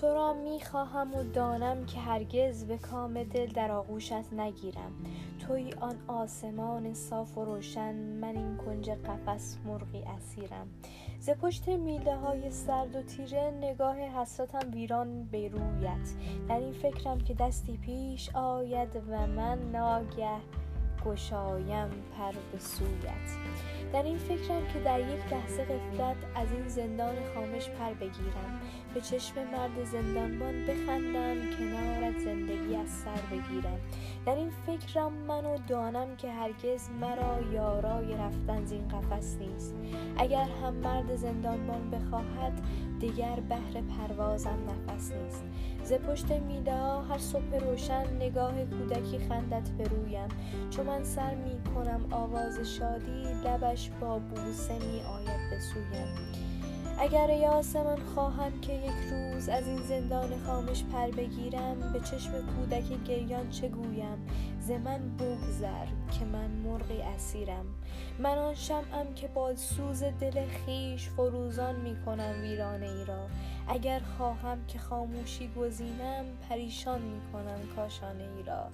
تو را و دانم که هرگز به کام دل در آغوشت نگیرم. توی آن آسمان صاف و روشن من این کنج قفس مرغی اسیرم. ز پشت میله های سرد و تیره نگاه حسرتم ویران به رویت. در این فکرم که دستی پیش آید و من ناگه گشایم پر به سویت. در این فکرم که در یک لحظه غفلت از این زندان خامش پر بگیرم. به چشم مرد زندانبان بخندم کنارت زندگی از سر بگیرم. در این فکرم من و دانم که هرگز مرا یارای رفتن زین قفس نیست. اگر هم مرد زندانبان بخواهد دیگر بهر پروازم نفس نیست. ز پشت میله ها هر صبح روشن نگاه کودکی خندت به رویم. چو من سر می کنم آواز شادی لبش با بوسه می آید به سویم. اگر ای آسمان خواهم که یک روز از این زندان خامش پر بگیرم به چشم کودک گریان چه گویم؟ ز من بگذر که من مرغی اسیرم. من آن شمعم که با سوز دل خویش فروزان می کنم ویرانه ای را. اگر خواهم که خاموشی گزینم پریشان می کنم کاشانه ای را.